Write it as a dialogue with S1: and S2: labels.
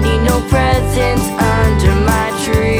S1: need no presents under my tree.